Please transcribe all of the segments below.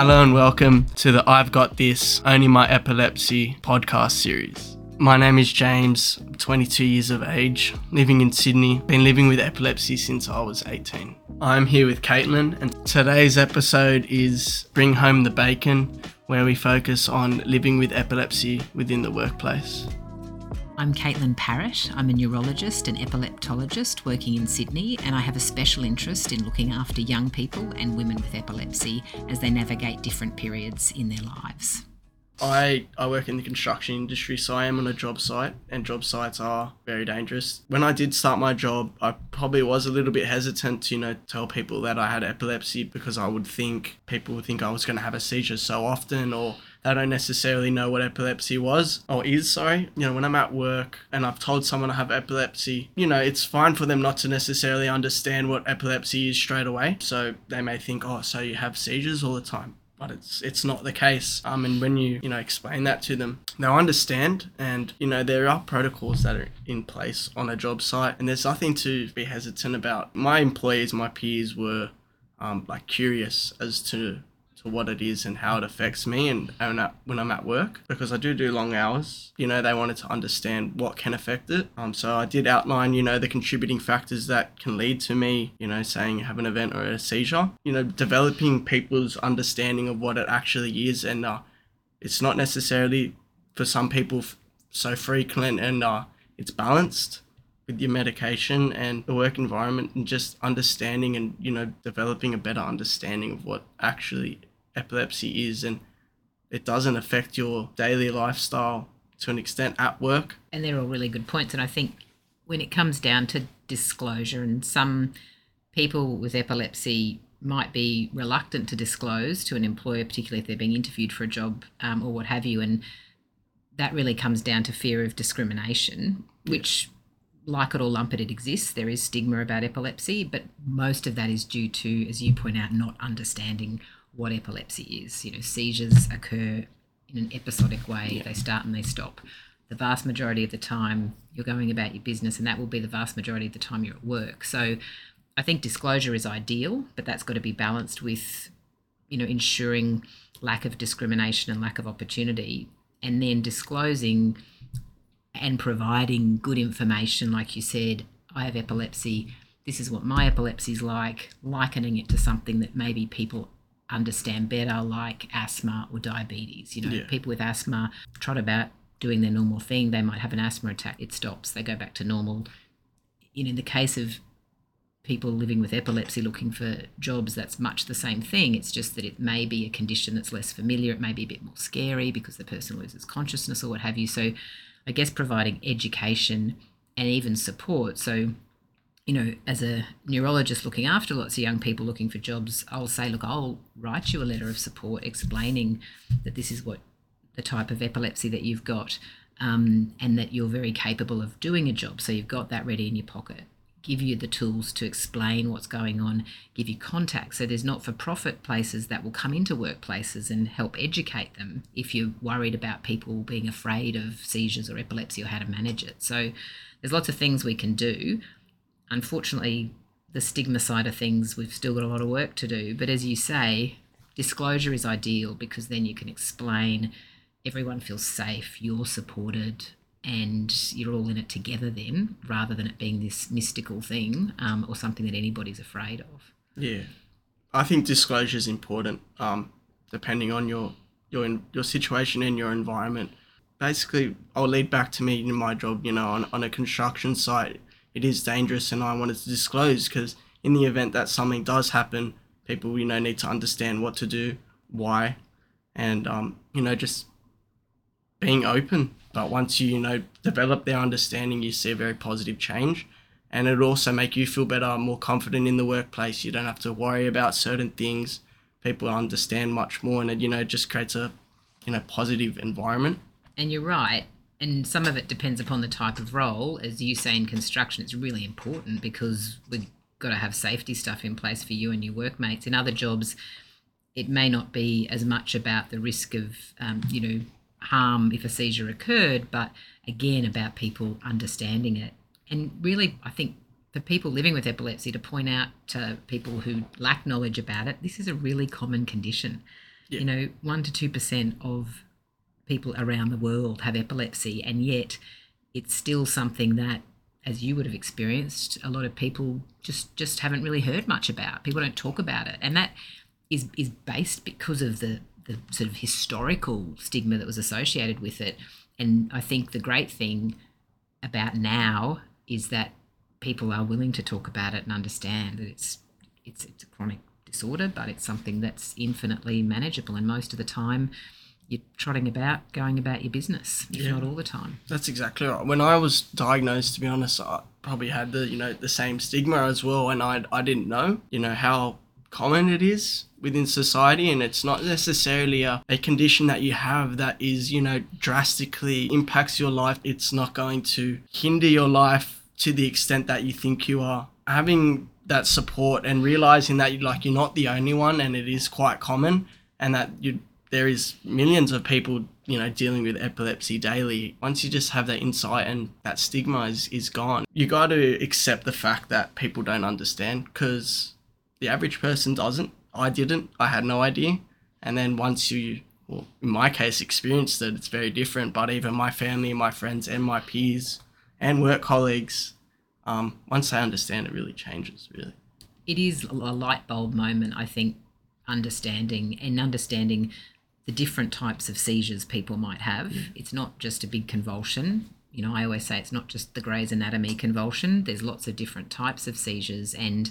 Hello and welcome to the I've Got This Only My Epilepsy podcast series. My name is James, 22 years of age, living in Sydney, been living with epilepsy since I was 18. I'm here with Kaitlyn, and today's episode is Bring Home the Bacon, where we focus on living with epilepsy within the workplace. I'm Kaitlyn Parratt. I'm a neurologist and epileptologist working in Sydney, and I have a special interest in looking after young people and women with epilepsy as they navigate different periods in their lives. I, I work in the construction industry, so I am on a job site, and job sites are very dangerous. When I did start my job, I probably was a little bit hesitant to, you know, tell people that I had epilepsy because I would think people would think I was going to have a seizure so often or they don't necessarily know what epilepsy was or is, sorry. You know, when I'm at work and I've told someone I have epilepsy, you know, it's fine for them not to necessarily understand what epilepsy is straight away. So they may think, oh, so you have seizures all the time but it's it's not the case. Um, and when you you know explain that to them, they'll understand. And you know there are protocols that are in place on a job site, and there's nothing to be hesitant about. My employees, my peers were um, like curious as to to what it is and how it affects me and, and when I'm at work because I do do long hours. You know, they wanted to understand what can affect it. Um, so I did outline, you know, the contributing factors that can lead to me, you know, saying have an event or a seizure. You know, developing people's understanding of what it actually is and uh, it's not necessarily for some people so frequent and uh, it's balanced with your medication and the work environment and just understanding and you know developing a better understanding of what actually epilepsy is and it doesn't affect your daily lifestyle to an extent at work. And they're all really good points. And I think when it comes down to disclosure, and some people with epilepsy might be reluctant to disclose to an employer, particularly if they're being interviewed for a job um, or what have you. And that really comes down to fear of discrimination, which, yeah. like it or lump it, it exists. There is stigma about epilepsy, but most of that is due to, as you point out, not understanding what epilepsy is. You know, seizures occur in an episodic way, yeah. they start and they stop. The vast majority of the time, you're going about your business, and that will be the vast majority of the time you're at work. So, I think disclosure is ideal, but that's got to be balanced with, you know, ensuring lack of discrimination and lack of opportunity, and then disclosing and providing good information, like you said, I have epilepsy. This is what my epilepsy is like, likening it to something that maybe people understand better, like asthma or diabetes. You know, yeah. people with asthma trot about doing their normal thing. They might have an asthma attack, it stops, they go back to normal. You know, in the case of people living with epilepsy looking for jobs, that's much the same thing. It's just that it may be a condition that's less familiar. It may be a bit more scary because the person loses consciousness or what have you. So, I guess providing education and even support. So, you know, as a neurologist looking after lots of young people looking for jobs, I'll say, look, I'll write you a letter of support explaining that this is what the type of epilepsy that you've got um, and that you're very capable of doing a job. So you've got that ready in your pocket. Give you the tools to explain what's going on, give you contacts. So there's not for profit places that will come into workplaces and help educate them if you're worried about people being afraid of seizures or epilepsy or how to manage it. So there's lots of things we can do unfortunately, the stigma side of things, we've still got a lot of work to do. But as you say, disclosure is ideal because then you can explain, everyone feels safe, you're supported, and you're all in it together then, rather than it being this mystical thing um, or something that anybody's afraid of. Yeah, I think disclosure is important, um, depending on your your your situation and your environment. Basically, I'll lead back to me in my job. You know, on on a construction site, it is dangerous and I wanted to disclose because in the event that something does happen, people you know need to understand what to do, why, and um, you know just being open. But once you you know develop their understanding, you see a very positive change, and it also make you feel better, more confident in the workplace. You don't have to worry about certain things. People understand much more, and it you know just creates a you know positive environment. And you're right and some of it depends upon the type of role. As you say in construction, it's really important because we've got to have safety stuff in place for you and your workmates. In other jobs, it may not be as much about the risk of, um, you know, harm if a seizure occurred, but again about people understanding it. And really, I think for people living with epilepsy to point out to people who lack knowledge about it, this is a really common condition. Yeah. You know, 1% to 2% of people around the world have epilepsy, and yet it's still something that as you would have experienced, a lot of people just just haven't really heard much about. People don't talk about it, and that is is based because of the the sort of historical stigma that was associated with it. And I think the great thing about now is that people are willing to talk about it and understand that it's it's it's a chronic disorder, but it's something that's infinitely manageable. And most of the time, you're trotting about, going about your business, if Yeah. not all the time. That's exactly right. When I was diagnosed, to be honest, I probably had the you know the same stigma as well, and I I didn't know you know how common it is within society, and it's not necessarily a, a condition that you have that is you know drastically impacts your life. It's not going to hinder your life to the extent that you think you are. Having that support and realizing that you like you're not the only one, and it is quite common, and that you there is millions of people you know dealing with epilepsy daily. Once you just have that insight and that stigma is, is gone you got to accept the fact that people don't understand because the average person doesn't. I didn't. I had no idea. And then once you well in my case experienced it it's very different but even my family my friends and my peers and work colleagues um, once they understand it really changes really. It is a light bulb moment, I think, understanding and understanding the different types of seizures people might have. Mm. It's not just a big convulsion. You know, I always say it's not just the Grey's Anatomy convulsion. There's lots of different types of seizures, and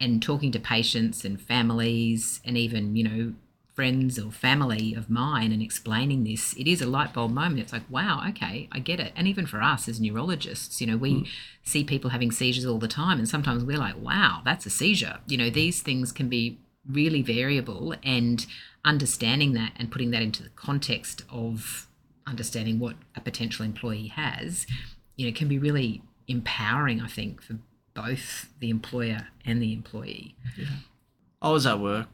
and talking to patients and families, and even you know friends or family of mine, and explaining this, it is a light bulb moment. It's like, wow, okay, I get it. And even for us as neurologists, you know, we mm. see people having seizures all the time, and sometimes we're like, wow, that's a seizure. You know, these things can be really variable, and understanding that and putting that into the context of understanding what a potential employee has, you know, can be really empowering, I think, for both the employer and the employee. I was at work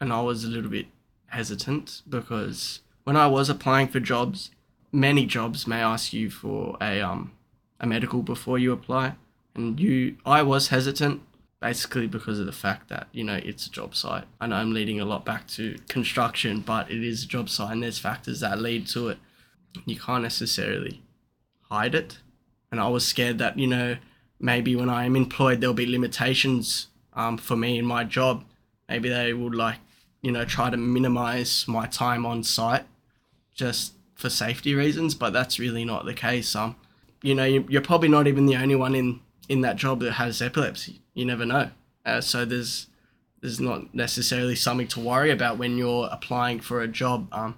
and I was a little bit hesitant because when I was applying for jobs, many jobs may ask you for a um a medical before you apply, and you I was hesitant basically because of the fact that you know it's a job site. I know I'm leading a lot back to construction, but it is a job site and there's factors that lead to it. You can't necessarily hide it, and I was scared that you know maybe when I am employed there'll be limitations um, for me in my job. Maybe they would like you know try to minimize my time on site just for safety reasons, but that's really not the case. Um, you know, you're probably not even the only one in in that job that has epilepsy. You never know. Uh, so there's there's not necessarily something to worry about when you're applying for a job. Um,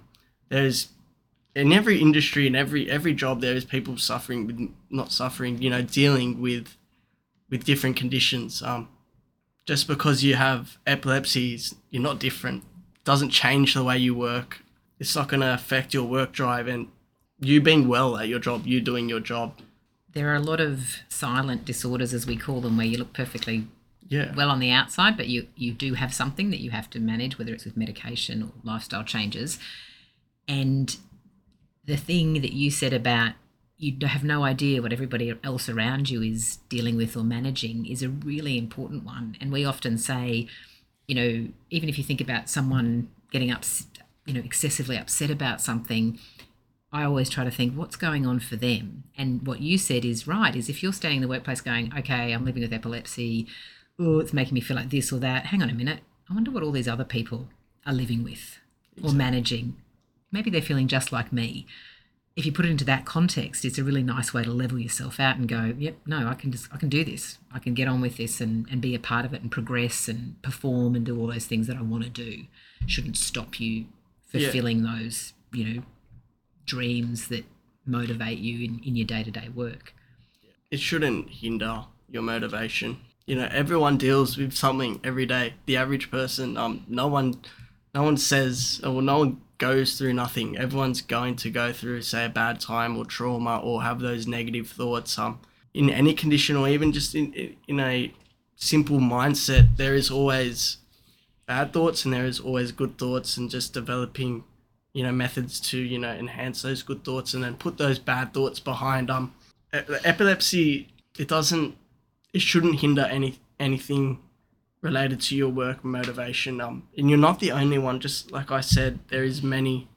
there's in every industry in every every job there is people suffering with not suffering. You know, dealing with with different conditions. Um, just because you have epilepsy, you're not different. Doesn't change the way you work. It's not going to affect your work drive and you being well at your job. You doing your job. There are a lot of silent disorders, as we call them, where you look perfectly Yeah. well on the outside, but you, you do have something that you have to manage, whether it's with medication or lifestyle changes. And the thing that you said about you have no idea what everybody else around you is dealing with or managing is a really important one. And we often say, you know, even if you think about someone getting up, you know, excessively upset about something, I always try to think what's going on for them. And what you said is right, is if you're standing in the workplace going, okay, I'm living with epilepsy, oh, it's making me feel like this or that. Hang on a minute. I wonder what all these other people are living with or managing. Maybe they're feeling just like me. If you put it into that context, it's a really nice way to level yourself out and go, yep, no, I can just I can do this. I can get on with this and, and be a part of it and progress and perform and do all those things that I want to do. Shouldn't stop you Yeah. fulfilling those, you know, dreams that motivate you in, in your day to day work. it shouldn't hinder your motivation. You know, everyone deals with something every day. The average person, um, no one, no one says, or no one goes through nothing. Everyone's going to go through, say, a bad time or trauma, or have those negative thoughts. Um, in any condition, or even just in in a simple mindset, there is always bad thoughts and there is always good thoughts, and just developing you know methods to you know enhance those good thoughts and then put those bad thoughts behind um e- epilepsy it doesn't it shouldn't hinder any anything related to your work motivation um and you're not the only one. Just like i said there is many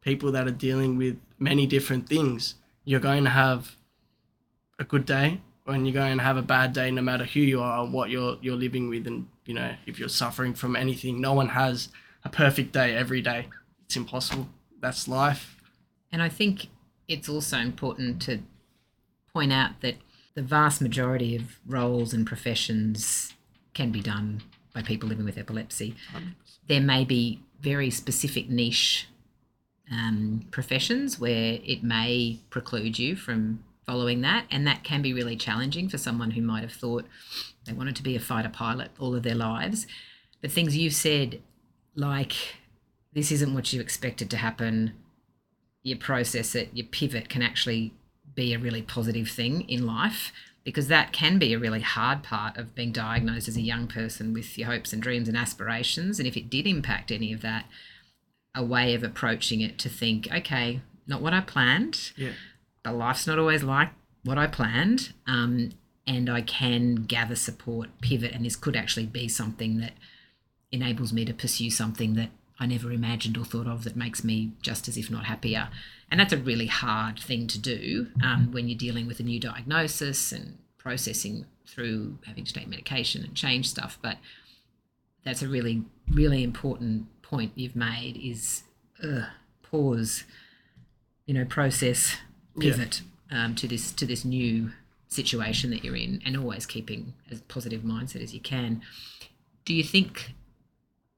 people that are dealing with many different things. You're going to have a good day and you're going to have a bad day no matter who you are or what you're you're living with and you know if you're suffering from anything. No one has a perfect day every day it's impossible that's life And I think it's also important to point out that the vast majority of roles and professions can be done by people living with epilepsy. There may be very specific niche um, professions where it may preclude you from following that, and that can be really challenging for someone who might have thought they wanted to be a fighter pilot all of their lives. But things you've said, like this isn't what you expected to happen, you process it, you pivot can actually be a really positive thing in life because that can be a really hard part of being diagnosed as a young person with your hopes and dreams and aspirations. And if it did impact any of that, a way of approaching it to think, okay, not what I planned, yeah but life's not always like what I planned. Um, and I can gather support, pivot, and this could actually be something that enables me to pursue something that I never imagined or thought of that makes me just as if not happier. And that's a really hard thing to do um, when you're dealing with a new diagnosis and processing through having to take medication and change stuff. But that's a really, really important point you've made is uh, pause, you know, process, Yeah. pivot um, to this to this new situation that you're in, and always keeping as positive mindset as you can. Do you think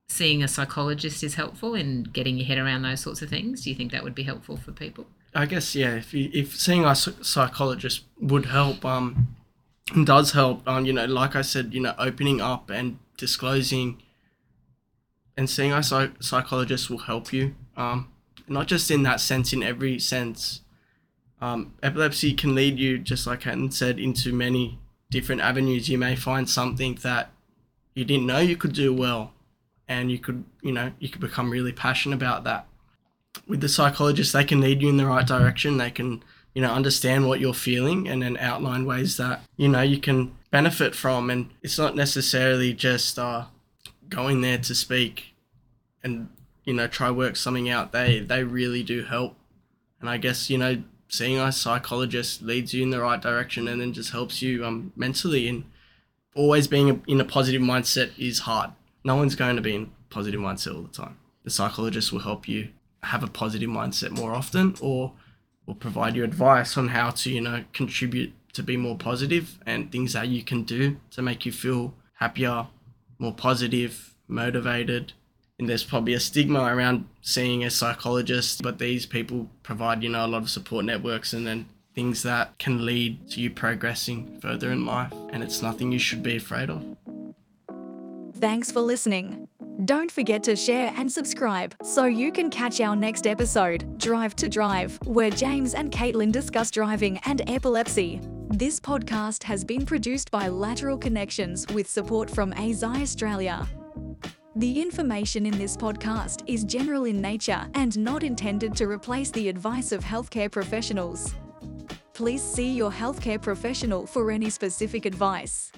seeing a psychologist is helpful in getting your head around those sorts of things? Do you think that would be helpful for people? I guess yeah. If you, if seeing a psychologist would help, um, does help. Um, you know, like I said, you know, opening up and disclosing, and seeing a psych- psychologist will help you. Um, not just in that sense, in every sense. Um, epilepsy can lead you, just like Hatton said, into many different avenues. You may find something that you didn't know you could do well, and you could, you know, you could become really passionate about that with the psychologist, they can lead you in the right direction. They can, you know, understand what you're feeling and then outline ways that, you know, you can benefit from. And it's not necessarily just uh, going there to speak and, you know, try work something out. They, they really do help. And I guess, you know, seeing a psychologist leads you in the right direction and then just helps you um, mentally. And always being in a positive mindset is hard. No one's going to be in positive mindset all the time. The psychologist will help you have a positive mindset more often or will provide you advice on how to you know contribute to be more positive and things that you can do to make you feel happier more positive motivated and there's probably a stigma around seeing a psychologist but these people provide you know a lot of support networks and then things that can lead to you progressing further in life and it's nothing you should be afraid of Thanks for listening. Don't forget to share and subscribe so you can catch our next episode, Drive to Drive, where James and Kaitlyn discuss driving and epilepsy. This podcast has been produced by Lateral Connections with support from ASI Australia. The information in this podcast is general in nature and not intended to replace the advice of healthcare professionals. Please see your healthcare professional for any specific advice.